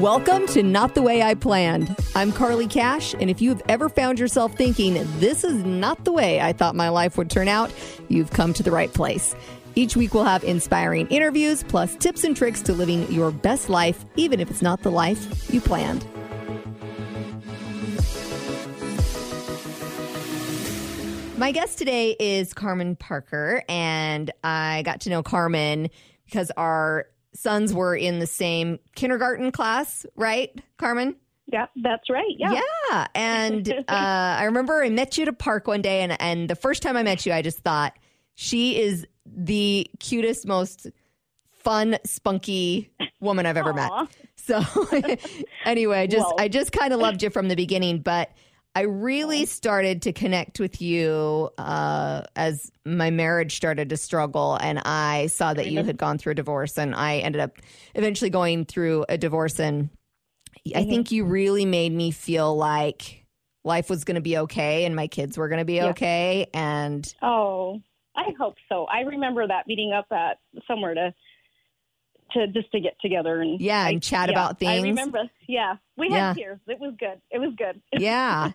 Welcome to Not the Way I Planned. I'm Carly Cash, and if you've ever found yourself thinking, this is not the way I thought my life would turn out, you've come to the right place. Each week, we'll have inspiring interviews, plus tips and tricks to living your best life, even if it's not the life you planned. My guest today is Carmen Parker, and I got to know Carmen because our sons were in the same kindergarten class, right, Carmen? Yeah, that's right. Yeah. Yeah. And uh, I remember I met you at a park one day, and, and the first time I met you, I just thought she is the cutest, most fun, spunky woman I've ever Aw. met. So anyway, just Well. I just kind of loved you from the beginning, but I really started to connect with you uh, as my marriage started to struggle, and I saw that you had gone through a divorce, and I ended up eventually going through a divorce, and I think you really made me feel like life was going to be okay, and my kids were going to be Yeah. okay, and Oh, I hope so. I remember that meeting up at somewhere to to just to get together and Yeah, I- and chat yeah, about things. I remember. Yeah, we Yeah. had tears. It was good. It was good. yeah.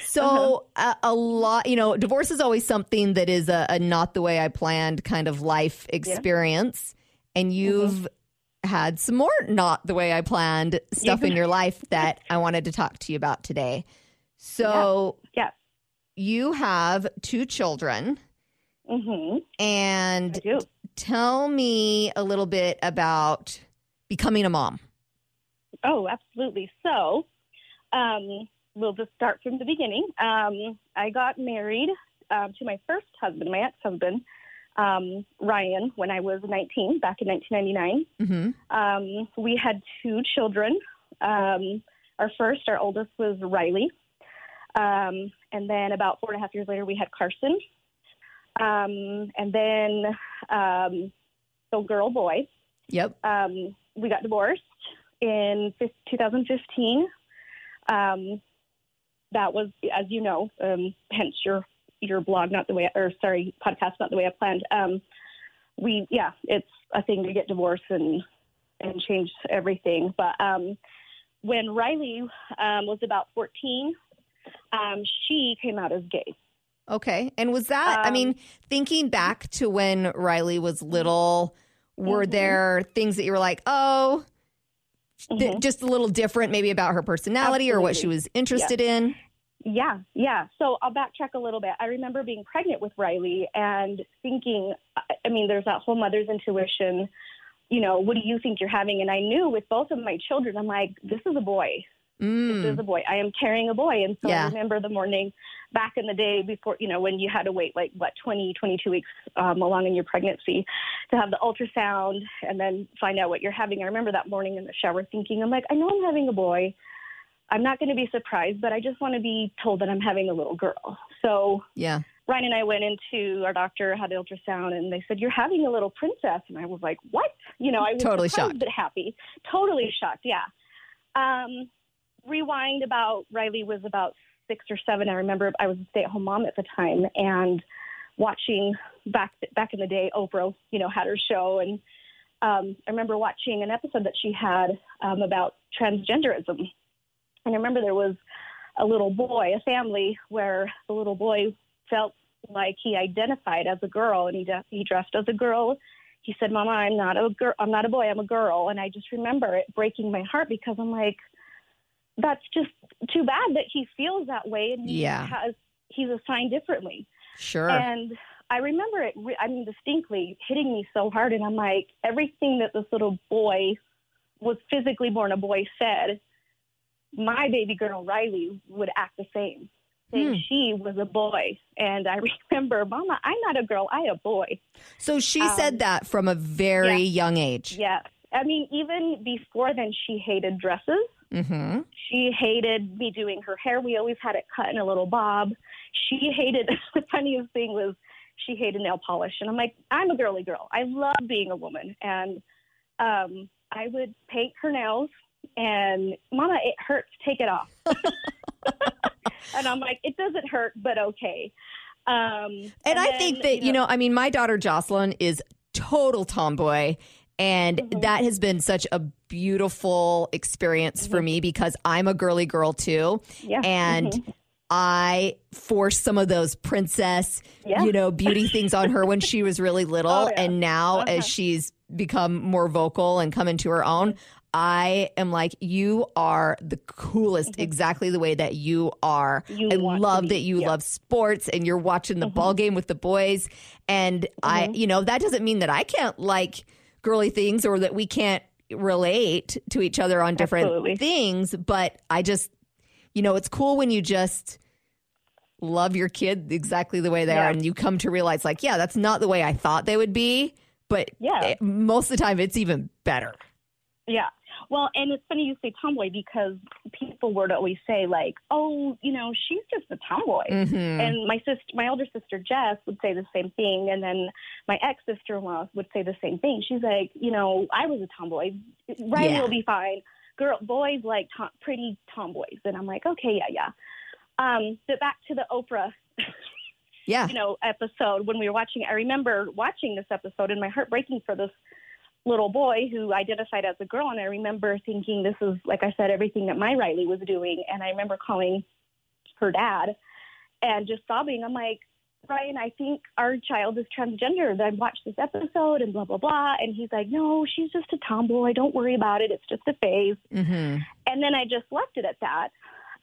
So a, a lot, you know, divorce is always something that is a, a not the way I planned kind of life experience, and you've had some more not the way I planned stuff in your life that I wanted to talk to you about today. So yeah. you have two children, Mhm. and tell me a little bit about becoming a mom. Oh, absolutely. So, um, we'll just start from the beginning. Um, I got married um, to my first husband, my ex-husband, um, Ryan, when I was 19, back in 1999. hmm Um, we had two children. Um, our first, our oldest, was Riley. Um, and then about four and a half years later, we had Carson. Um, and then, um, so girl, boy. Yep. Um, we got divorced in 2015. Um, that was, as you know, um, hence your your blog, not the way, or sorry, podcast, not the way I planned. Um, we, yeah, it's a thing to get divorced and and change everything. But um, when Riley um, was about 14, um, she came out as gay. Okay. And was that, I mean, thinking back to when Riley was little, were Mhm. there things that you were like, oh, th- Mhm. just a little different, maybe about her personality or what she was interested in? Yeah, yeah. So I'll backtrack a little bit. I remember being pregnant with Riley and thinking, I- I mean, there's that whole mother's intuition. You know, what do you think you're having? And I knew with both of my children, I'm like, this is a boy. This is Mm. a boy. I am carrying a boy. And so Yeah. I remember the morning back in the day before, you know, when you had to wait like, what, 20, 22 weeks um, along in your pregnancy to have the ultrasound and then find out what you're having. I remember that morning in the shower thinking, I'm like, I know I'm having a boy. I'm not going to be surprised, but I just want to be told that I'm having a little girl. So Yeah. Ryan and I went into our doctor, had the ultrasound, and they said, You're having a little princess. And I was like, What? You know, I was Totally shocked. but happy. Totally shocked, yeah. Um, rewind about Riley was about six or seven. I remember I was a stay at home mom at the time and watching back back in the day, Oprah, you know, had her show. And um, I remember watching an episode that she had um, about transgenderism. And I remember there was a little boy, a family where the little boy felt like he identified as a girl and he de- he dressed as a girl. He said, "Mama, I'm not a girl. I'm not a boy. I'm a girl." And I just remember it breaking my heart because I'm like, that's just too bad that he feels that way and he Yeah. has he's assigned differently. Sure. And I remember it, re- I mean, distinctly hitting me so hard. And I'm like, everything that this little boy was physically born a boy said, my baby girl, Riley, would act the same. Saying Hmm. she was a boy. And I remember, Mama, I'm not a girl, I a boy. so she um, said that from a very young age. Yes. I mean, even before then, she hated dresses. Mm-hmm. She hated me doing her hair. We always had it cut in a little bob. She hated, the funniest thing was she hated nail polish. And I'm like, I'm a girly girl. I love being a woman. And um, I would paint her nails and, Mama, it hurts. Take it off. and I'm like, it doesn't hurt, but okay. Um, And, I then, think that, you know, I mean, my daughter Jocelyn is total tomboy. And Mm-hmm. that has been such a beautiful experience for me because I'm a girly girl too. Mm-hmm. Yeah. And Mhm. I forced some of those princess, Yeah. you know, beauty things on her when she was really little. Oh, yeah. And now, Uh-huh. as she's become more vocal and come into her own, I am like, you are the coolest, exactly the way that you are. Mm-hmm. You I love that you yeah. Mm-hmm. love sports and you're watching the ball game with the boys. And I, you know, that doesn't mean that I can't like girly things or that we can't relate to each other on different Absolutely. things. But I just, you know, it's cool when you just love your kid exactly the way they Yeah. are and you come to realize, like, yeah, that's not the way I thought they would be. But Yeah. it- most of the time, it's even better. Yeah. Well, and it's funny you say tomboy because people would always say like, "Oh, you know, she's just a tomboy." hmm And my sister, my older sister Jess, would say the same thing, and then my ex sister in law would say the same thing. She's like, you know, I was a tomboy. Riley Yeah. will be fine. Girl, boys like tom- pretty tomboys, and I'm like, okay, yeah, yeah. Um, but back to the Oprah, Yeah. you know, episode when we were watching. I remember watching this episode and my heart breaking for this little boy who identified as a girl, and I remember thinking, this is like I said, everything that my Riley was doing, and I remember calling her dad and just sobbing. I'm like, Ryan, I think our child is transgender. I watched this episode and blah blah blah, and he's like, no, she's just a tomboy. Don't worry about it. It's just a phase. hmm And then I just left it at that.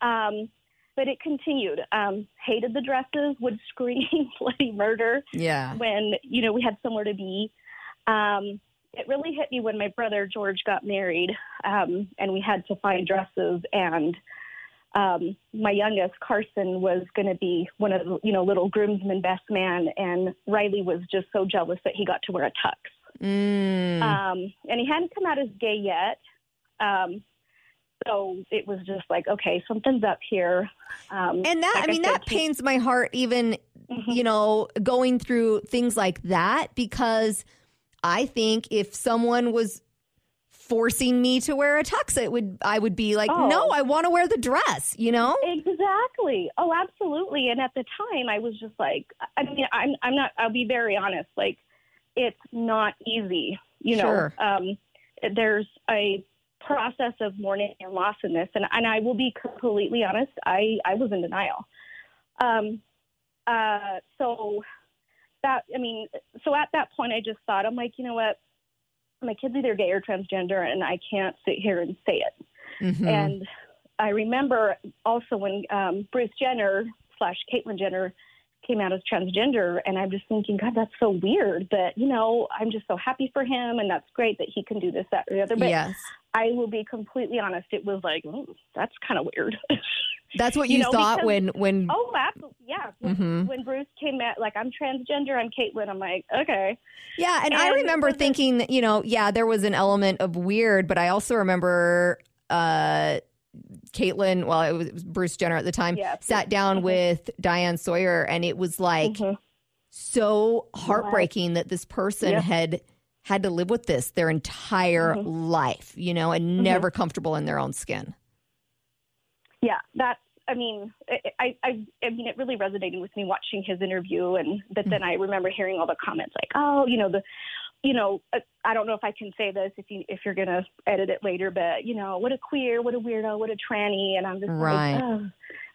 Um, but it continued. Um, hated the dresses, would scream bloody murder Yeah. when you know we had somewhere to be. Um, it really hit me when my brother George got married, um, and we had to find dresses. And um, my youngest Carson was going to be one of the you know little groomsmen best man, and Riley was just so jealous that he got to wear a tux. Mm. Um, and he hadn't come out as gay yet. Um, so it was just like, okay, something's up here. Um, and that, like I mean, said, that pains my heart, even, Mhm. you know, going through things like that, because I think if someone was forcing me to wear a tux, it would, I would be like, Oh. no, I want to wear the dress, you know? Exactly. Oh, absolutely. And at the time, I was just like, I mean, I'm, I'm not. I'll be very honest. Like, it's not easy. You know, Sure. um, there's a process of mourning and loss in this, and and I will be completely honest. I I was in denial. Um, uh, so that I mean, so at that point, I just thought, I'm like, you know what? My kid's either gay or transgender, and I can't sit here and say it. Mhm. And I remember also when um, Bruce Jenner slash Caitlyn Jenner came out as transgender, and I'm just thinking, God, that's so weird. But you know, I'm just so happy for him, and that's great that he can do this, that, or the other. But yes. I will be completely honest; it was like, "Ooh, that's kind of weird. That's what you you, know, thought because- when, when, oh, absolutely, yeah. When, Mhm. when Bruce came out, like, I'm transgender, I'm Caitlyn. I'm like, okay, Yeah, and, I remember thinking, that, you know, yeah, there was an element of weird, but I also remember uh Caitlyn, well, it was, it was Bruce Jenner at the time, Yeah. sat down Mhm. with Diane Sawyer, and it was like Mhm. so heartbreaking that this person Yeah. had had to live with this their entire Mhm. life, you know, and Mhm. never comfortable in their own skin. yeah, that's. I mean, I, I, I, mean, it really resonated with me watching his interview, and but then I remember hearing all the comments like, oh, you know, the, you know, uh, I don't know if I can say this if you if you're gonna edit it later, but you know, what a queer, what a weirdo, what a tranny, and I'm just Right. like, oh.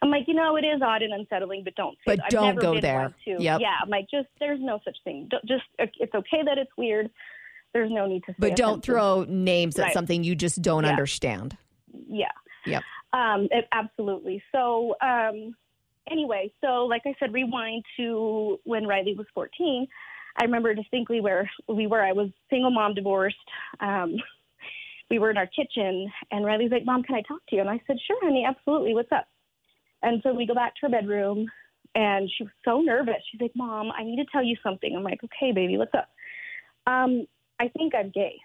I'm like, you know, it is odd and unsettling, but don't. Say But it. I've don't never go been there. Yep. Yeah, I'm like, just there's no such thing. Don't, just it's okay that it's weird. There's no need to. Say But don't offensive. throw names at Right. something you just don't Yeah. understand. Yeah. Yep. Um, it, absolutely. So, um, anyway, so like I said, rewind to when Riley was 14. I remember distinctly where we were. I was single mom, divorced. Um, we were in our kitchen, and Riley's like, "Mom, can I talk to you?" And I said, "Sure, honey, absolutely. What's up?" And so we go back to her bedroom, and she was so nervous. She's like, "Mom, I need to tell you something." I'm like, "Okay, baby, what's up?" Um, I think I'm gay.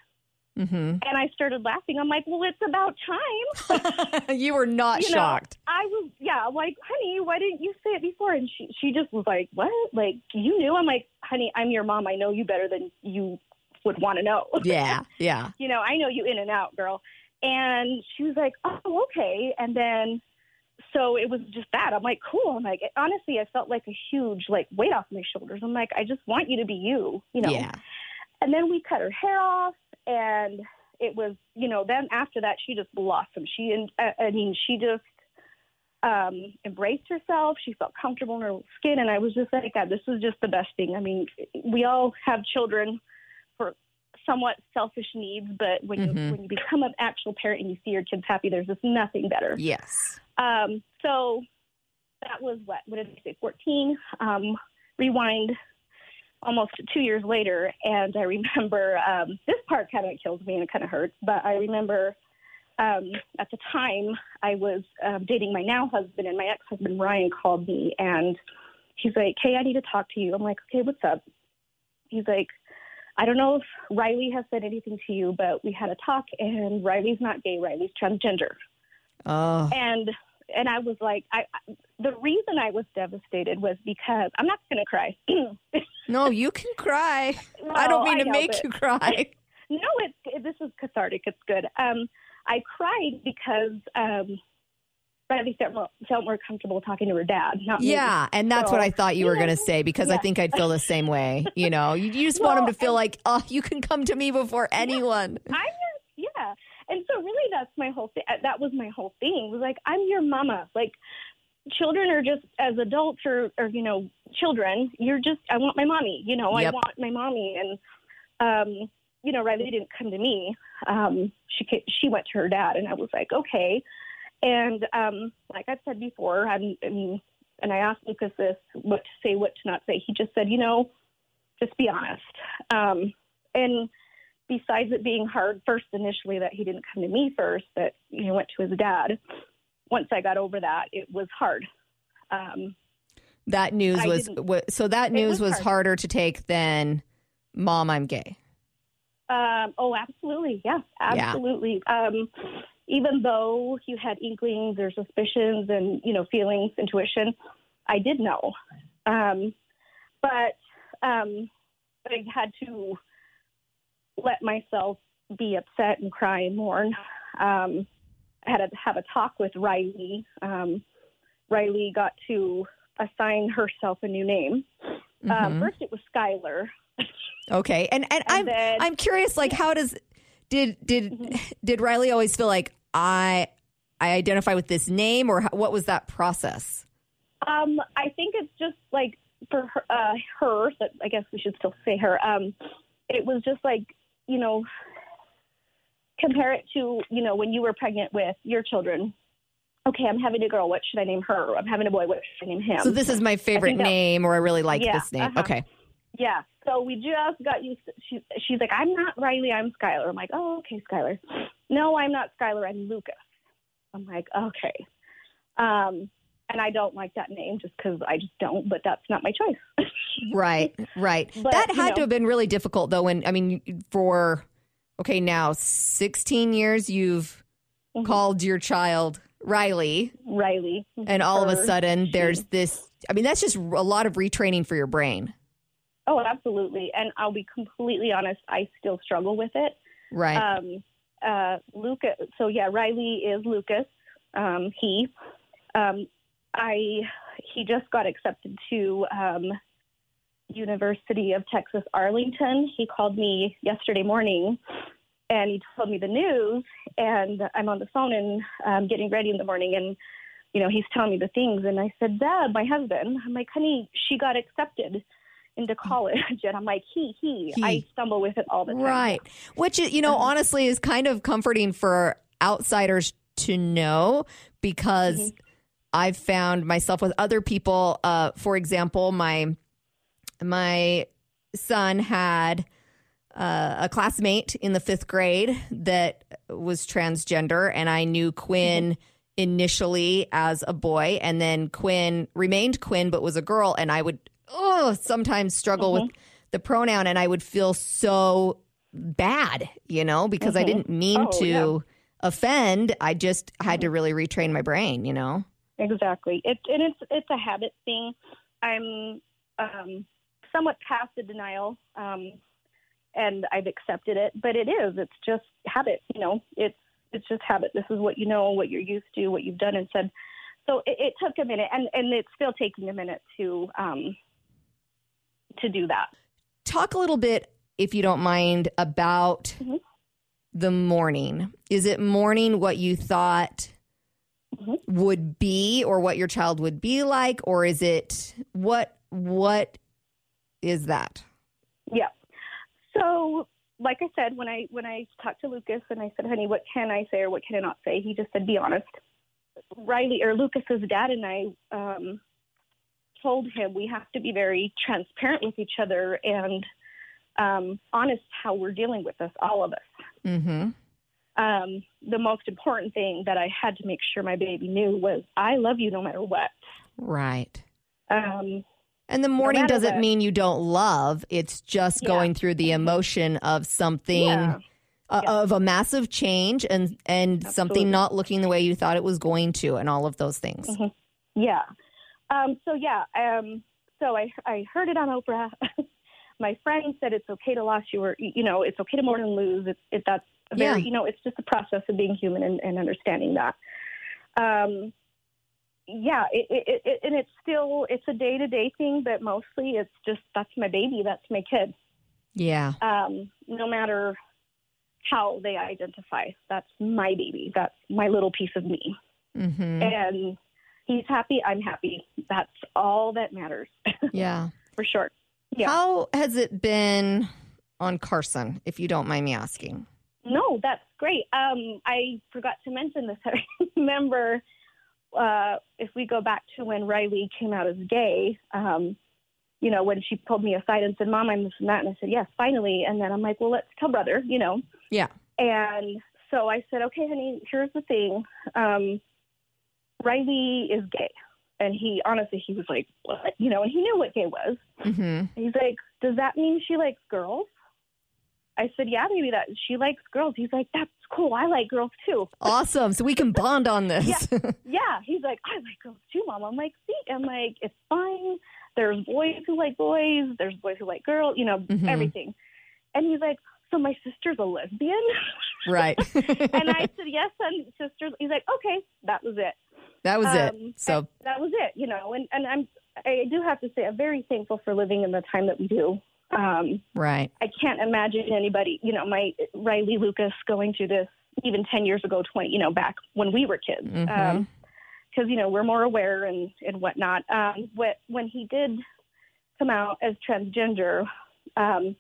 Hmm And I started laughing. I'm like, well, it's about time. you were not You know, shocked. I was, yeah, I'm like, honey, why didn't you say it before? And she, she just was like, what? Like, you knew? I'm like, honey, I'm your mom. I know you better than you would want to know. yeah, yeah. you know, I know you in and out, girl. And she was like, oh, okay. And then, so it was just that. I'm like, cool. I'm like, honestly, I felt like a huge, like, weight off my shoulders. I'm like, I just want you to be you, you know? Yeah. And then we cut her hair off, and it was, you know, then after that, she just blossomed. She, and I mean, she just um, embraced herself. She felt comfortable in her skin, and I was just like, God, this is just the best thing. I mean, we all have children for somewhat selfish needs, but when Mhm. you when you become an actual parent and you see your kids happy, there's just nothing better. Yes. Um, so that was what? What did I say? Fourteen. Um, rewind almost two years later, and I remember um, this part kind of kills me and it kind of hurts. But I remember um, at the time I was um, dating my now husband, and my ex husband Ryan called me, and he's like, "Hey, I need to talk to you." I'm like, "Okay, what's up?" He's like. I don't know if Riley has said anything to you, but we had a talk, and Riley's not gay. Riley's transgender Oh. and and I was like, I I- the reason I was devastated was because I'm not going to cry. No, you can cry. I don't mean to help make you cry. No, it's this is cathartic. It's good. Um, I cried because um, Riley felt more, felt more comfortable talking to her dad. Not me. Yeah, and that's So, what I thought you were going to say because I think I'd feel the same way. You know, you, you just want him to feel and- like, oh, you can come to me before anyone. I'm your, yeah. And so really that's my whole thing. That was my whole thing. Was like I'm your mama. Like children are just as adults or or you know children. You're just I want my mommy. You know I want my mommy. And um, you know Riley didn't come to me. Um, she she went to her dad, and I was like okay. And um, like I've said before, I'm, I mean, and I asked Lucas this what to say, what to not say. He just said, you know, just be honest. Um, and besides it being hard first initially that he didn't come to me first, that you know went to his dad. Once I got over that, it was hard. Um, That news I was so that news was was hard. harder to take than mom I'm gay. um, oh, absolutely, yes, absolutely. Um, even though you had inklings or suspicions and you know feelings, intuition, I did know. Um, but um, I had to let myself be upset and cry and mourn. Um, I had to have a talk with Riley. Um, Riley got to assign herself a new name. Um, Mhm. first, it was Skylar, Okay, and and, and I'm then I'm curious, like, how does did did Mhm. did Riley always feel like I I identify with this name, or how, what was that process? Um, I think it's just like for her, uh, her but I guess we should still say her. Um, it was just like you know, compare it to you know when you were pregnant with your children. Okay, I'm having a girl. What should I name her? I'm having a boy. What should I name him? So this is my favorite name, or I really like Yeah, this name. uh-huh. Okay, Yeah. So we just got used. To, she, she's like, I'm not Riley. I'm Skylar. I'm like, oh, okay, Skylar. No, I'm not Skylar. I'm Lucas. I'm like, okay. Um, and I don't like that name just because I just don't. But that's not my choice. right, right. But, that you had know- to have been really difficult, though. When I mean, for okay, now 16 years, you've Mhm. called your child Riley, Riley. and all of a sudden, she. there's this. I mean, that's just a lot of retraining for your brain, Oh, absolutely. And I'll be completely honest. I still struggle with it. right? Um, uh, Lucas. So yeah, Riley is Lucas. Um, he. Um, I. He just got accepted to um, University of Texas Arlington. He called me yesterday morning, and he told me the news. And I'm on the phone and um, getting ready in the morning, and you know he's telling me the things. And I said, Dad, my husband. I'm like, honey, she got accepted into college, and I'm like, he, he. He. I stumble with it all the time. Right. Which, you know, honestly is kind of comforting for outsiders to know because Mhm. I've found myself with other people. Uh, for example, my my son had uh, a classmate in the fifth grade that was transgender, and I knew Quinn initially as a boy, and then Quinn remained Quinn but was a girl, and I would oh sometimes struggle with the pronoun, and I would feel so bad, you know, because I Mhm. didn't mean Oh, to yeah. offend. I just had to really retrain my brain, you know. Exactly. It, and it's it's a habit thing. I'm um, somewhat past the denial, um, and I've accepted it. But it is. It's just habit. You know, it's it's just habit. This is what you know, what you're used to, what you've done and said. So it, it took a minute, and and it's still taking a minute to um, to do that. talk a little bit if you don't mind about Mhm. the mourning. Is it mourning what you thought Mhm. would be or what your child would be like or is it what what is that? Yeah. So, like I said, when I when I talked to Lucas and I said, "Honey, what can I say or what can I not say?" He just said, "Be honest." Riley or Lucas's dad and I um, told him we have to be very transparent with each other and um, honest how we're dealing with this, all of us. Mhm. Um, the most important thing that I had to make sure my baby knew was, "I love you no matter what." Right. Um, And the mourning matter doesn't what. mean you don't love. It's just Yeah. going through the emotion of something yeah. uh, Yeah. of a massive change and and Absolutely. something not looking the way you thought it was going to and all of those things. Mhm. Yeah. Um, so yeah. Um, so I I heard it on Oprah. My friend said it's okay to lose you, or you know, it's okay to mourn and lose. It's it, that's very Yeah. you know, it's just a process of being human and, and understanding that. Um, yeah, it, it, it, and it's still it's a day to day thing, but mostly it's just that's my baby, that's my kid. Yeah. Um, no matter how they identify, that's my baby. That's my little piece of me Mhm. and he's happy, I'm happy. That's all that matters Yeah. for sure. Yeah. How has it been on Carson, if you don't mind me asking? No, that's great. Um, I forgot to mention this. I remember uh, if we go back to when Riley came out as gay, um, you know, when she pulled me aside and said, Mom, I'm this and that. And I said, Yes, finally. And then I'm like, Well, let's tell brother, you know. Yeah. And so I said, Okay, honey, here's the thing. Um, Riley is gay. And he honestly, he was like, What? You know, and he knew what gay was. Mhm. He's like, Does that mean she likes girls? I said, Yeah, maybe that she likes girls. He's like, That's cool. I like girls too. Awesome. So we can bond on this. Yeah. He's like, I like girls too, mom. I'm like, see, I'm like, it's fine. There's boys who like boys, there's boys who like girls, you know, Mhm. everything. And he's like, So my sister's a lesbian? right. and I said, Yes, and sisters he's like, Okay, that was it. that was Um, it. So that was it, you know, and, and I'm I do have to say I'm very thankful for living in the time that we do. Um, right. I can't imagine anybody, you know, my Riley Lucas going through this even 10 years ago, 20, you know, back when we were kids. Mhm. Um, cause, you know, we're more aware and, and whatnot. Um, what, when he did come out as transgender, um,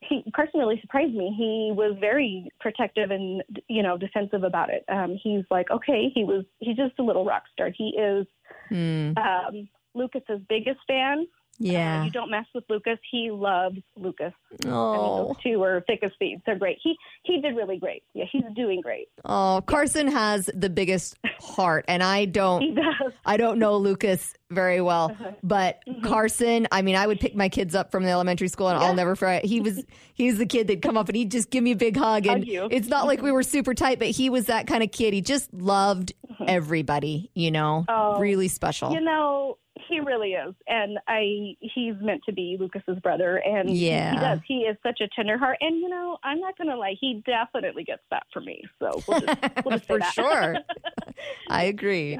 he, Carson really surprised me. He was very protective and, you know, defensive about it. Um, he's like, okay, he was, he's just a little rock star. He is, Hmm. um, Lucas's biggest fan. Uh, Yeah. you don't mess with Lucas. He loves Lucas. I mean, Oh. those two are thick as thieves. They're great. He he did really great. Yeah, he's doing great. Oh, Carson has the biggest heart, and I don't. He does. I don't know Lucas very well, Uh-huh. but Carson. I mean, I would pick my kids up from the elementary school, and Yeah. I'll never forget. He was he's the kid that'd come up and he'd just give me a big hug, and it's not like we were super tight, but he was that kind of kid. He just loved everybody, you know, Oh. really special. You know, he really is, and I he's meant to be Lucas's brother, and he- Yeah. he does. He is such a tender heart, and you know, I'm not gonna lie, he definitely gets that from me. So we'll just, we'll just For sure. I agree.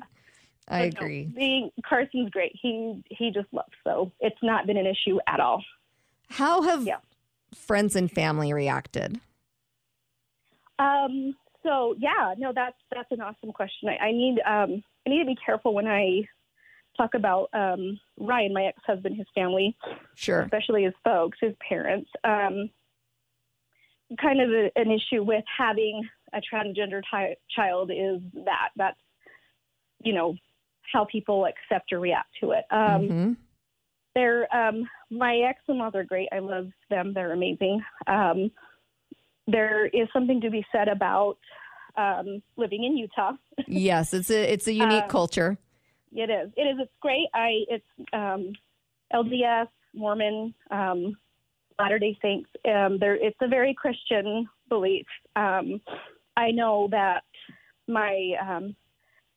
I But no, agree. being Carson's great. He he just loves. So it's not been an issue at all. How have Yeah. friends and family reacted? Um, so yeah, no, that's that's an awesome question. I, I need um, I need to be careful when I talk about um, Ryan, my ex-husband, his family, Sure. especially his folks, his parents. Um, kind of a, an issue with having a transgender ti- child is that that's you know how people accept or react to it. Um, Mhm. they're um, my ex-in-laws are great. I love them. They're amazing. Um, there is something to be said about um, living in Utah. Yes, it's a it's a unique Um, culture. It is. It is. It's great. I. It's um, LDS, Mormon, um, Latter Day Saints. Um, there. It's a very Christian belief. Um, I know that my um,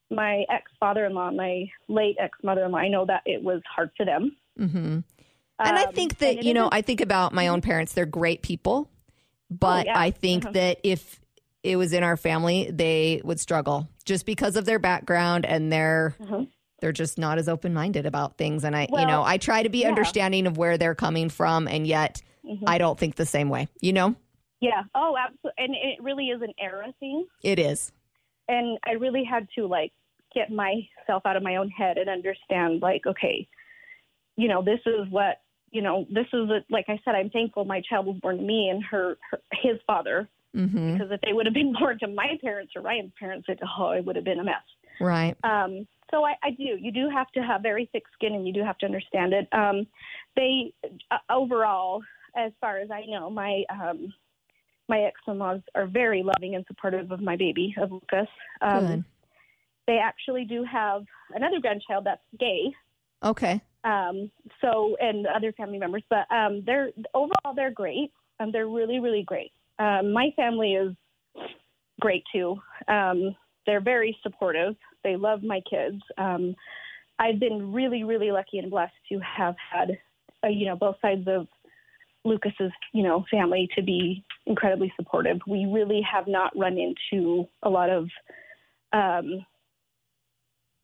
my ex father in law, my late ex mother in law. I know that it was hard for them. hmm And I Um, think that, you know, I think about my own parents. They're great people. But yeah. I think Uh-huh. that if it was in our family, they would struggle just because of their background and they're Mhm. They're just not as open minded about things. And I, you know, I try to be yeah. understanding of where they're coming from, and yet Mhm. I don't think the same way. You know? Yeah. Oh, absolutely. And it really is an era thing. It is. And I really had to like get myself out of my own head and understand, like, okay, you know, this is what you know. This is a, like I said. I'm thankful my child was born to me and her, her his father. Mm-hmm. Because if they would have been born to my parents or Ryan's parents, it, oh, it would have been a mess. Right. Um, so I, I do. You do have to have very thick skin, and you do have to understand it. Um, they uh, overall, as far as I know, my um, my ex-in-laws are very loving and supportive of my baby of Lucas. Um, Good. They actually do have another grandchild that's gay. Okay. Um, so and other family members, but um, they're overall they're great. Um, they're really really great. Um, my family is great too. Um, they're very supportive. They love my kids. Um, I've been really really lucky and blessed to have had uh, you know both sides of Lucas's you know family to be incredibly supportive. We really have not run into a lot of um,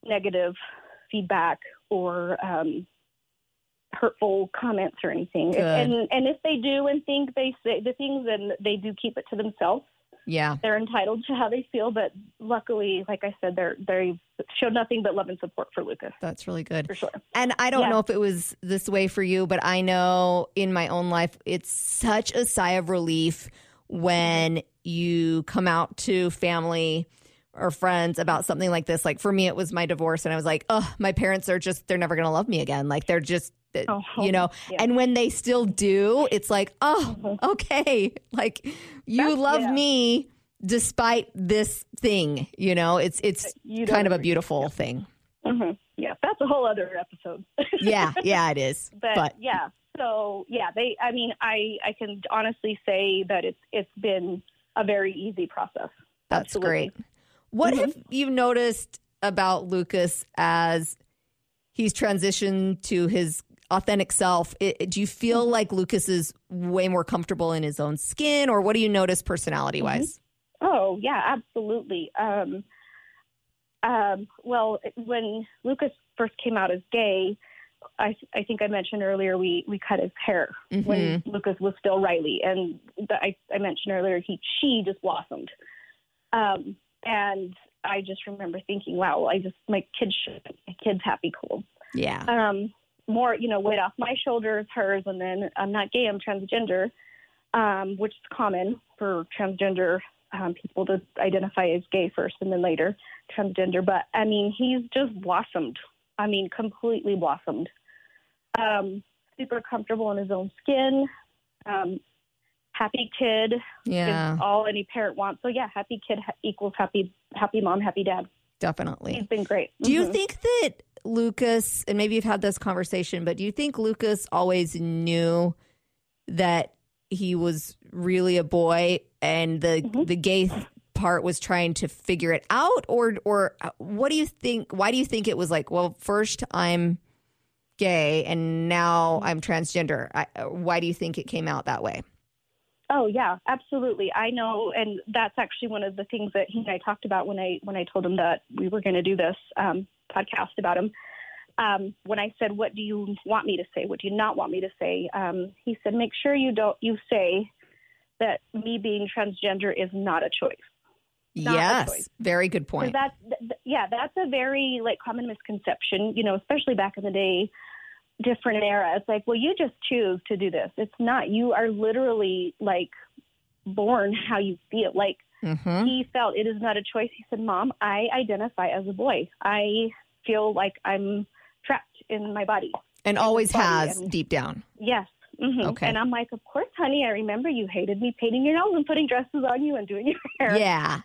negative feedback or um, hurtful comments or anything. Good. And and if they do and think they say the things, then they do keep it to themselves. Yeah. They're entitled to how they feel, but luckily, like I said, they're they showed nothing but love and support for Lucas That's really good. for sure. And I don't Yeah. know if it was this way for you, but I know in my own life, it's such a sigh of relief when you come out to family or friends about something like this. Like for me, it was my divorce, and I was like, oh, my parents are just, they're never going to love me again. Like they're just, Oh, you know, yeah. and when they still do, it's like, oh, okay. Like you That's- love yeah. me despite this thing, you know, it's, it's kind of a beautiful thing. hmm Yeah, that's a whole other episode. Yeah. Yeah, it is. but, but yeah, so yeah, they. I mean, I I can honestly say that it's it's been a very easy process. That's Absolutely. great. What Mhm. have you noticed about Lucas as he's transitioned to his authentic self? It, do you feel Mm-hmm. like Lucas is way more comfortable in his own skin, or what do you notice personality wise? Oh yeah, absolutely. Um, um, well, when Lucas first came out as gay, I, I think I mentioned earlier we, we cut his hair when Lucas was still Riley, and the, I, I mentioned earlier he she just blossomed, um, and I just remember thinking, wow, I just my kids should my kids happy cool. Yeah. um, more, you know, weight off my shoulders, hers, and then I'm not gay, I'm transgender, um, which is common for transgender um, people to identify as gay first and then later transgender. But I mean, he's just blossomed. I mean, completely blossomed. Um, super comfortable in his own skin. Um, happy kid Yeah. is all any parent wants. So yeah, happy kid ha- equals happy happy mom, happy dad. Definitely. He's been great. Do you Mhm. think that Lucas, and maybe you've had this conversation, but do you think Lucas always knew that he was really a boy and the Mhm. the gay part was trying to figure it out? Or or uh, what do you think why do you think it was like well first I'm gay and now I'm transgender. I, uh, why do you think it came out that way? Oh yeah, absolutely. I know, and that's actually one of the things that he and I talked about when I when I told him that we were going to do this. Um, podcast about him. Um, when I said, "What do you want me to say? What do you not want me to say?" Um, he said, "Make sure you don't you say that me being transgender is not a choice." Not a yes choice. very good point That's th- th- yeah, that's a very like common misconception. You know, especially back in the day, different era. It's like, well, you just choose to do this. It's not. You are literally like born how you feel. Like hmm he felt it is not a choice. He said, "Mom, I identify as a boy. I feel like I'm trapped in my body." and always has and- deep down Yes. hmm Okay. And I'm like, of course, honey. I remember you hated me painting your nails and putting dresses on you and doing your hair. yeah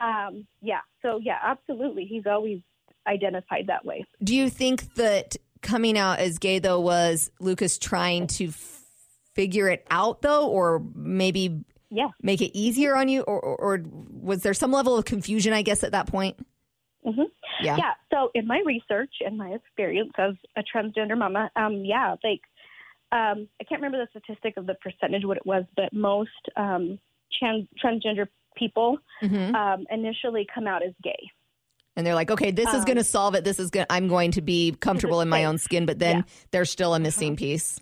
Um, yeah. So yeah, absolutely. He's always identified that way. Do you think that coming out as gay though was Lucas trying to f- figure it out though, or maybe Yeah. make it easier on you, or, or, or was there some level of confusion? I guess at that point. Hmm Yeah. Yeah. So in my research and my experience as a transgender mama, um, yeah, like um, I can't remember the statistic of the percentage what it was, but most um, trans- transgender people Mhm. um, initially come out as gay. And they're like, okay, this is Um, going to solve it. This is going. I'm going to be comfortable in my safe. own skin. But then Yeah. there's still a missing piece.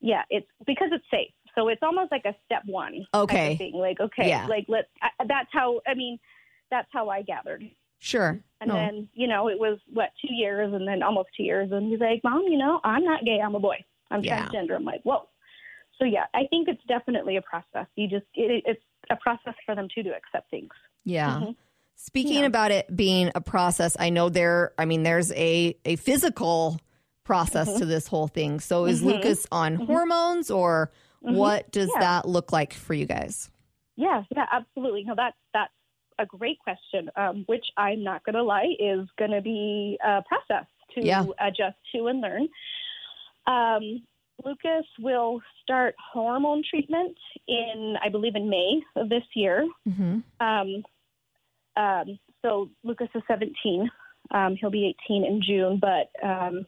Yeah, it's because it's safe. So it's almost like a step one. Okay. Like okay, Yeah. like let. I, that's how. I mean, that's how I gathered. Sure. And No. then you know it was what two years, and then almost two years, and he's like, "Mom, you know, I'm not gay. I'm a boy. I'm Yeah. transgender." I'm like, "Whoa." So yeah, I think it's definitely a process. You just it, it's a process for them too to accept things. Yeah. Mhm. Speaking Yeah. about it being a process, I know there I mean there's a a physical process Mhm. to this whole thing. So is Mhm. Lucas on Mhm. hormones or Mhm. what does Yeah. that look like for you guys? Yeah, yeah, absolutely. No, that's that's a great question. Um, which I'm not going to lie is going to be a process to Yeah. adjust to and learn. Um, Lucas will start hormone treatment in, I believe, in May of this year. Mm-hmm. Um, um, so Lucas is 17. Um, he'll be 18 in June, but um,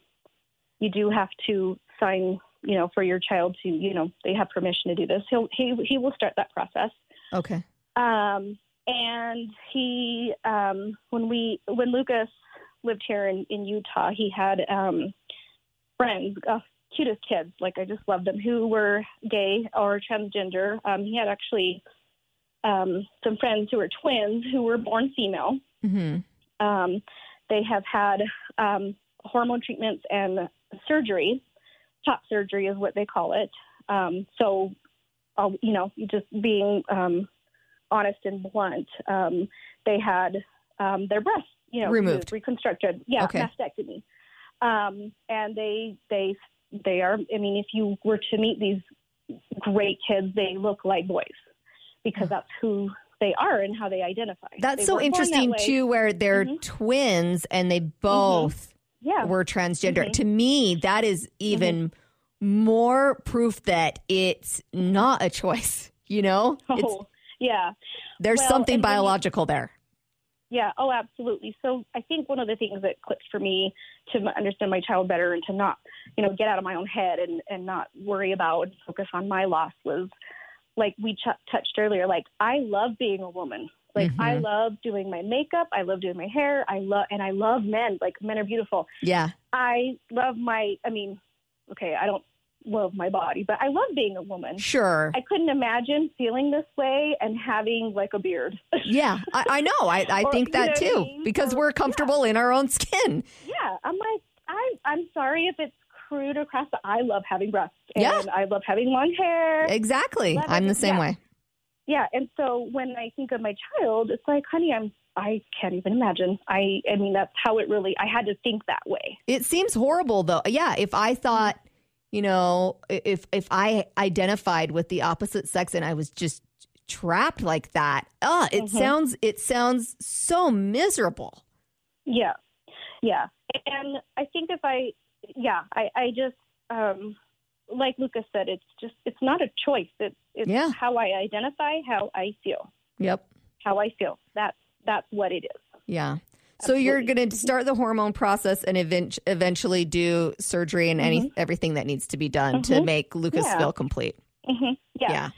you do have to sign, you know, for your child to, you know, they have permission to do this. He'll he he will start that process. Okay. And he, um, when we, when Lucas lived here in, in Utah, he had um, friends, uh, cutest kids, like I just loved them, who were gay or transgender. Um, he had actually um, some friends who were twins who were born female. Mm-hmm. Um, they have had um, hormone treatments and surgery. Top surgery is what they call it. Um, so, I'll, you know, just being um, honest and blunt, um, they had um, their breasts, you know, Removed. reconstructed. Yeah, Okay. mastectomy. Um, and they they they are. I mean, if you were to meet these great kids, they look like boys because that's who they are and how they identify. That's They so weren't that interesting too, where they're Mhm. twins and they both Yeah. were transgender. Mhm. To me, that is even more proof that it's not a choice. You know, it's, Oh, yeah. there's well, something and when you- biological there. Yeah. Oh, absolutely. So I think one of the things that clicked for me to understand my child better and to not, you know, get out of my own head and, and not worry about and focus on my loss was like we ch- touched earlier. Like I love being a woman. Like I Mhm. love doing my makeup. I love doing my hair. I love and I love men. Like men are beautiful. Yeah. I love my. I mean, okay, I don't love my body, but I love being a woman. Sure. I couldn't imagine feeling this way and having like a beard. Yeah, I, I know. I, I Or, think you that know what I too mean? because Or- we're comfortable in our own skin. Yeah, I'm like, I, I'm sorry if it's crude or crass, but I love having breasts. And Yeah. I love having long hair. Exactly. Love I'm it. the same Yeah. way. Yeah, and so when I think of my child, it's like, honey, I'm, I can't even imagine. I, I mean, that's how it really. I had to think that way. It seems horrible though. Yeah, if I thought, you know, if if I identified with the opposite sex and I was just trapped like that, uh, it Mhm. sounds it sounds so miserable. Yeah, yeah, and I think if I, yeah, I, I just, um, like Lucas said, it's just, it's not a choice. It's, it's Yeah. how I identify, how I feel, Yep. how I feel. That's that's what it is. Yeah. So you're going to start the hormone process and event- eventually do surgery and any everything that needs to be done to Mhm. make Lucas Yeah. feel complete. hmm Yeah. yeah.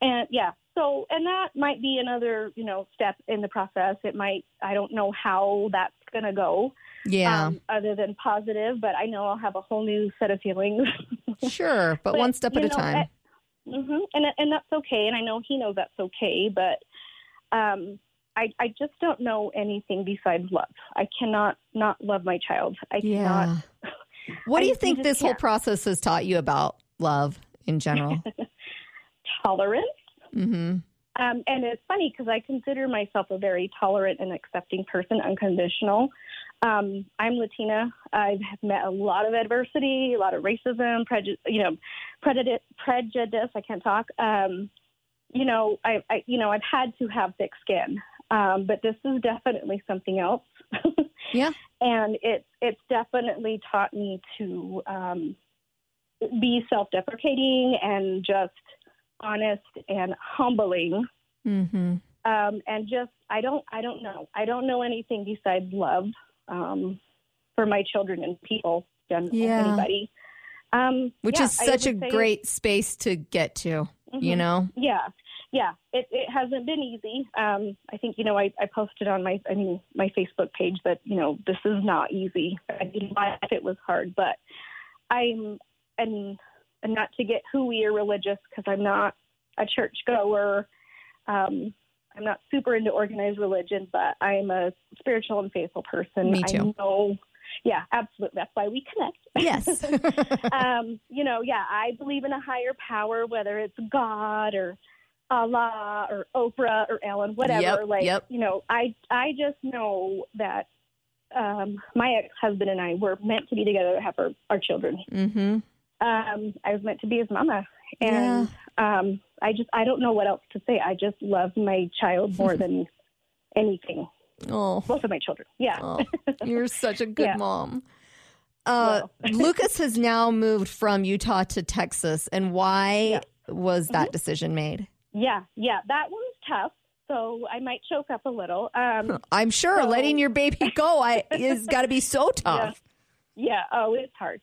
And yeah, so and that might be another, you know, step in the process. It might I don't know how that's going to go Yeah. um, other than positive, but I know I'll have a whole new set of feelings. sure, but, but, one step at you a know, time. hmm And and that's okay, and I know he knows that's okay, but um I, I just don't know anything besides love. I cannot not love my child. I cannot. yeah. What do you you think this whole can't. process has taught you about love in general? Tolerance. hmm Um, and it's funny because I consider myself a very tolerant and accepting person, unconditional. Um, I'm Latina. I've met a lot of adversity, a lot of racism, prejudice, you know, prejudice. Prejudice. I can't talk. Um, you know, I, I, you know, I've had to have thick skin, um, but this is definitely something else. Yeah. and it it's definitely taught me to um, be self-deprecating and just honest and humbling hmm um, and just I don't I don't know I don't know anything besides love um, for my children and people general Yeah. anybody um, Which yeah, is such a great space to get to, you Mhm. know? yeah yeah it, it hasn't been easy um, I think you know I, I posted on my I mean my Facebook page that you know this is not easy I mean my it was hard but I'm and and not to get hooey or religious because I'm not a church goer. Um, I'm not super into organized religion, but I'm a spiritual and faithful person. Me too. I know, yeah, absolutely. That's why we connect. Yes. um, you know, yeah, I believe in a higher power, whether it's God or Allah or Oprah or Ellen, whatever. Yep, like, yep. you know, I I just know that um, my ex husband and I were meant to be together to have our, our children. mm-hmm. Um, I was meant to be his mama, and um, I just I don't know what else to say. I just love my child more than anything. Oh, Both of my children, yeah. oh, you're such a good Yeah. mom. Uh, Lucas has now moved from Utah to Texas, and why was that Mm-hmm. decision made? Yeah, yeah, that one was tough. So I might choke up a little. Um, I'm sure So- letting your baby go I, is got to be so tough. yeah, oh, it's hard.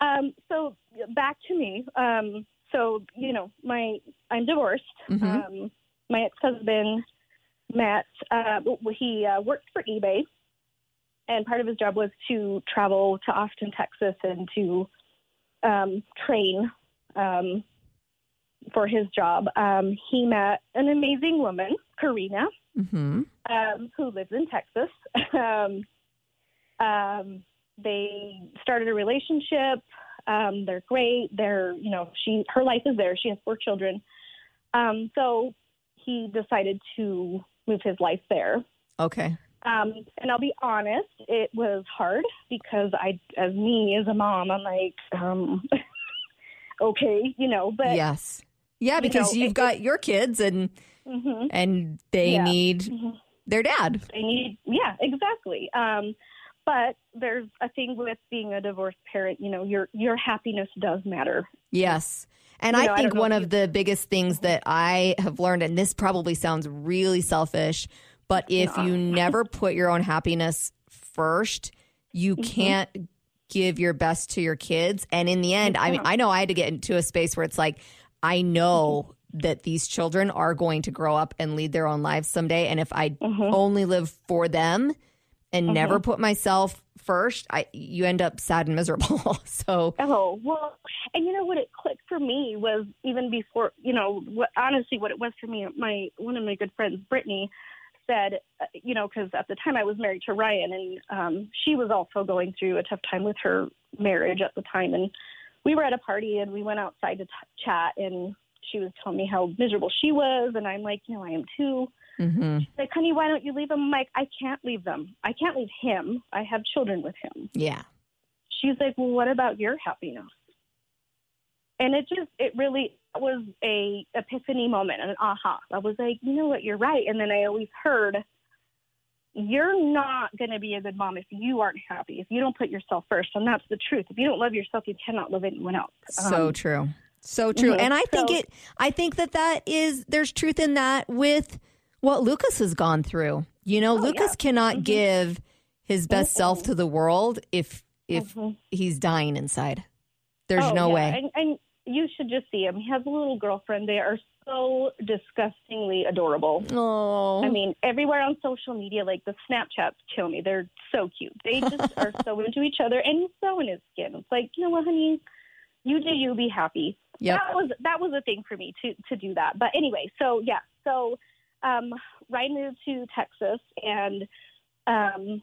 Um, so back to me. Um, so you know, my I'm divorced. Mhm. Um, my ex-husband Matt, uh, he uh, worked for eBay, and part of his job was to travel to Austin, Texas, and to um, train um, for his job. Um, he met an amazing woman, Karina, Mm-hmm. um, who lives in Texas. um, um, they started a relationship. Um, they're great. They're, you know, she her life is there. She has four children. Um, so he decided to move his life there. Okay. Um, and I'll be honest, it was hard because I, as me as a mom, I'm like, um, okay, you know, but yes. Yeah, you because know, you've it- got your kids and Mhm. and they Yeah. need Mhm. their dad. they need yeah exactly um but there's a thing with being a divorced parent you know your your happiness does matter Yes. And You I know, think don't one of the biggest things that I have learned, and this probably sounds really selfish, but if you never put your own happiness first, you Mhm. can't give your best to your kids. And in the end, I mean. I know I had to get into a space where it's like, I know that these children are going to grow up and lead their own lives someday. And if I Mhm. only live for them and Mm-hmm. never put myself first, I you end up sad and miserable. so oh well and you know what it clicked for me was even before you know what honestly what it was for me my one of my good friends brittany said uh, you know because at the time i was married to ryan and um she was also going through a tough time with her marriage at the time and we were at a party and we went outside to t- chat and she was telling me how miserable she was and i'm like you know i am too mhm. like honey why don't you leave them i'm like i can't leave them i can't leave him i have children with him yeah. she's like, well, what about your happiness? And it just, it really was a epiphany moment, and an aha. I was like, you know what, you're right. And then I always heard, you're not going to be a good mom if you aren't happy, if you don't put yourself first. And that's the truth. If you don't love yourself, you cannot love anyone else. So Um, true. So true. mhm. And I think So- it I think that that is there's truth in that with what Lucas has gone through. You know, Oh, Lucas yeah. cannot Mhm. give his best self to the world if if Mhm. he's dying inside. There's Oh, no yeah. way. And, and you should just see him. He has a little girlfriend. They are so disgustingly adorable. Oh. I mean, everywhere on social media, like the Snapchats kill me. They're so cute. They just are so into each other, and he's so in his skin. It's like, you know what, honey, you do you, be happy. Yep. That was that was a thing for me to to do that. But anyway, so yeah, so um, Ryan moved to Texas, and um,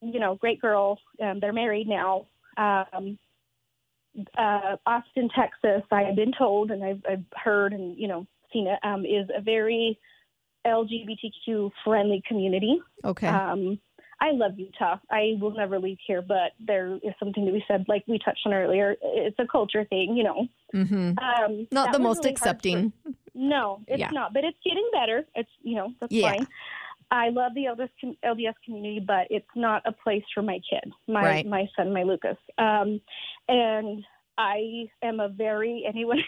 you know, great girl. Um, they're married now. Um, uh, Austin, Texas. I have been told, and I've, I've heard, and you know, Um, is a very LGBTQ friendly community. okay. Um, I love Utah. I will never leave here, but there is something to be said, like we touched on earlier. It's a culture thing, you know. hmm Um, Not the most really hard for- accepting. no, it's Yeah. not, but it's getting better. It's you know that's Yeah. fine. I love the LDS, LDS community, but it's not a place for my kid, my Right. my son, my Lucas. Um, and I am a very anyone.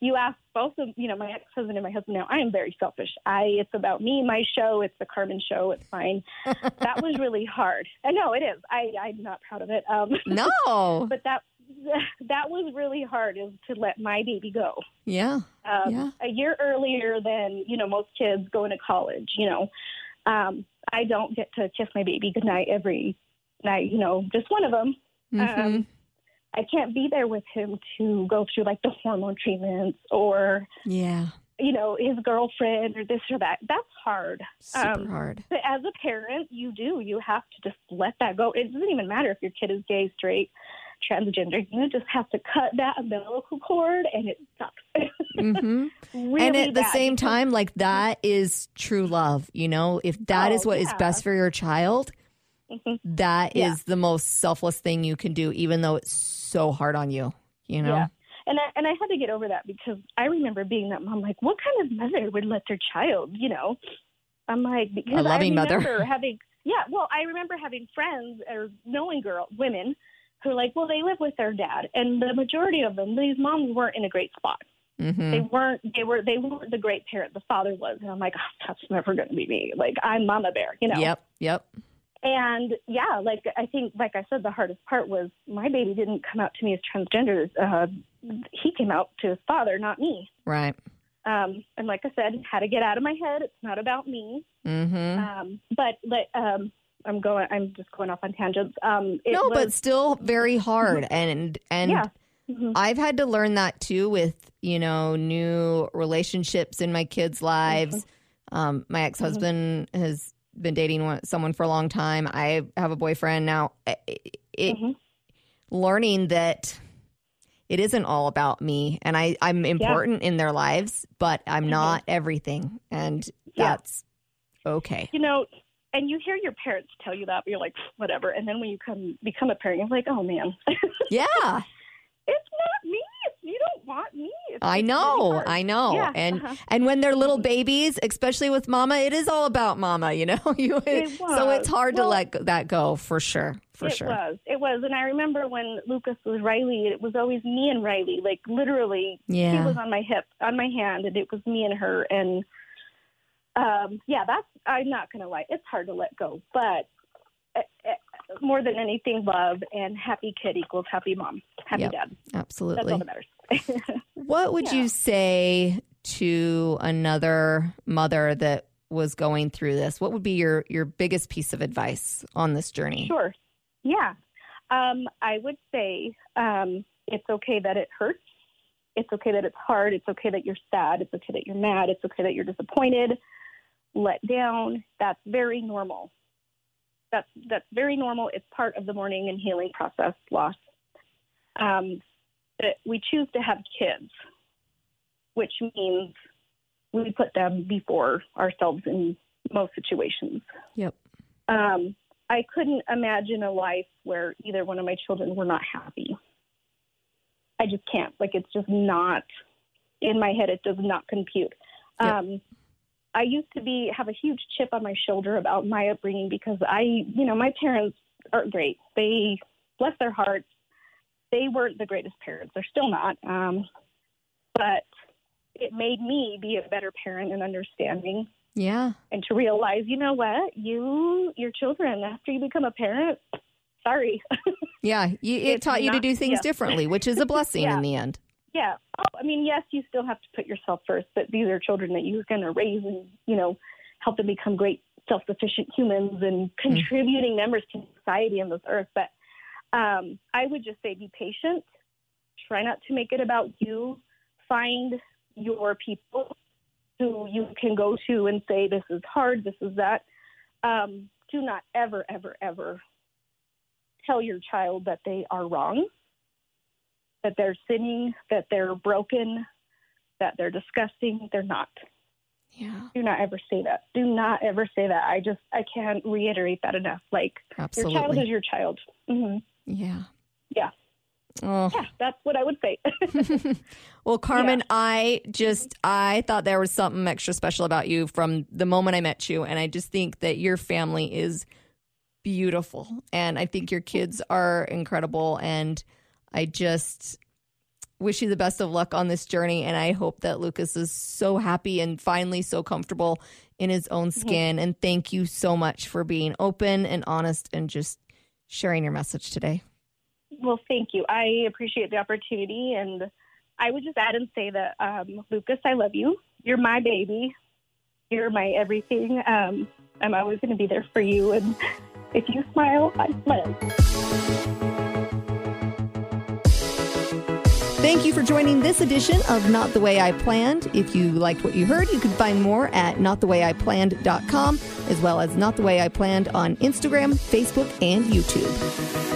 You ask both of you know my ex husband and my husband now. I am very selfish. I it's about me, my show. It's the Carmen show. It's fine. that was really hard. I know it is. I I'm not proud of it. Um, no. but that that was really hard is to let my baby go Yeah. um, Yeah. a year earlier than you know most kids going to college. You know, um, I don't get to kiss my baby goodnight every night. You know, just one of them. Mhm. Um, I can't be there with him to go through like the hormone treatments or Yeah. you know his girlfriend or this or that. That's hard. Super Um, hard. But as a parent, you do. You have to just let that go. It doesn't even matter if your kid is gay, straight, transgender. You just have to cut that umbilical cord, and it sucks. hmm really and at the bad same time, like that is true love. You know, if that is Oh, what is yeah. best for your child, That is Yeah. the most selfless thing you can do, even though it's so hard on you. You know? Yeah. And I, and I had to get over that because I remember being that mom, like, what kind of mother would let their child, you know? I'm like, because loving I mother. remember having, yeah, well, I remember having friends or knowing girl, women who like, well, they live with their dad. And the majority of them, these moms weren't in a great spot. hmm They weren't, they were, they weren't the great parent the father was. And I'm like, oh, that's never going to be me. Like, I'm mama bear, you know? Yep. Yep. And yeah, like I think, like I said, the hardest part was my baby didn't come out to me as transgender. Uh, he came out to his father, not me. Right. Um, and like I said, had to get out of my head. It's not about me. hmm Um, but like, um, I'm going. I'm just going off on tangents. Um, it no, but still very hard. And and yeah. Mhm. I've had to learn that too with, you know, new relationships in my kids' lives. Mm-hmm. Um, my ex husband has been dating someone for a long time. I have a boyfriend now. It, Mhm. learning that it isn't all about me and I, I'm important in their lives, but I'm Mhm. not everything. And Yeah. that's okay. You know, and you hear your parents tell you that, but you're like, whatever. And then when you come become a parent, you're like, oh man, Yeah, it's not me. You don't want me. It's, I it's really know. I know. Yeah, and uh-huh. and when they're little babies, especially with mama, it is all about mama, you know. you It so it's hard to let that go for sure. For sure. it sure. was. It was. And I remember when Lucas was Riley, it was always me and Riley. Like literally, he was on my hip, on my hand, and it was me and her. And um, yeah, that's. I'm not gonna lie. It's hard to let go, but uh, uh, more than anything, love and happy kid equals happy mom, happy Yep. dad. That's Absolutely. all that matters. What would Yeah. you say to another mother that was going through this? What would be your your biggest piece of advice on this journey? Sure. Yeah. Um, I would say um, it's okay that it hurts. It's okay that it's hard. It's okay that you're sad. It's okay that you're mad. It's okay that you're disappointed, let down. That's very normal. That's that's very normal. It's part of the mourning and healing process. Loss. Um, that we choose to have kids, which means we put them before ourselves in most situations. Yep. Um, I couldn't imagine a life where either one of my children were not happy. I just can't. Like it's just not in my head. It does not compute. Yep. Um, I used to be have a huge chip on my shoulder about my upbringing because I, you know, my parents aren't great. They bless their hearts. They weren't the greatest parents. They're still not. Um, but it made me be a better parent and understanding Yeah. and to realize, you know what, you your children after you become a parent, sorry, Yeah. You, it taught you to do things yeah. differently, which is a blessing Yeah. in the end. yeah. Oh, I mean, yes, you still have to put yourself first, but these are children that you're going to raise and you know help them become great self-sufficient humans and contributing members to society on this earth. But um, I would just say, be patient. Try not to make it about you. Find your people who you can go to and say, "This is hard. This is that." Um, do not ever, ever, ever tell your child that they are wrong, that they're sinning, that they're broken, that they're disgusting. They're not. Yeah. Do not ever say that. Do not ever say that. I just I can't reiterate that enough. Like your child is your child. hmm Yeah. Yeah. Oh. Yeah, that's what I would say. Well, Carmen, I just I thought there was something extra special about you from the moment I met you, and I just think that your family is beautiful, and I think your kids are incredible, and I just wish you the best of luck on this journey, and I hope that Lucas is so happy and finally so comfortable in his own mm-hmm. skin. And thank you so much for being open and honest and just sharing your message today. well, thank you. I appreciate the opportunity, and I would just add and say that um, Lucas, I love you. You're my baby. You're my everything. Um, I'm always going to be there for you, and if you smile, I smile. Thank you for joining this edition of Not the Way I Planned. If you liked what you heard, you can find more at notthewayiplanned.com as well as Not the Way I Planned on Instagram, Facebook, and YouTube.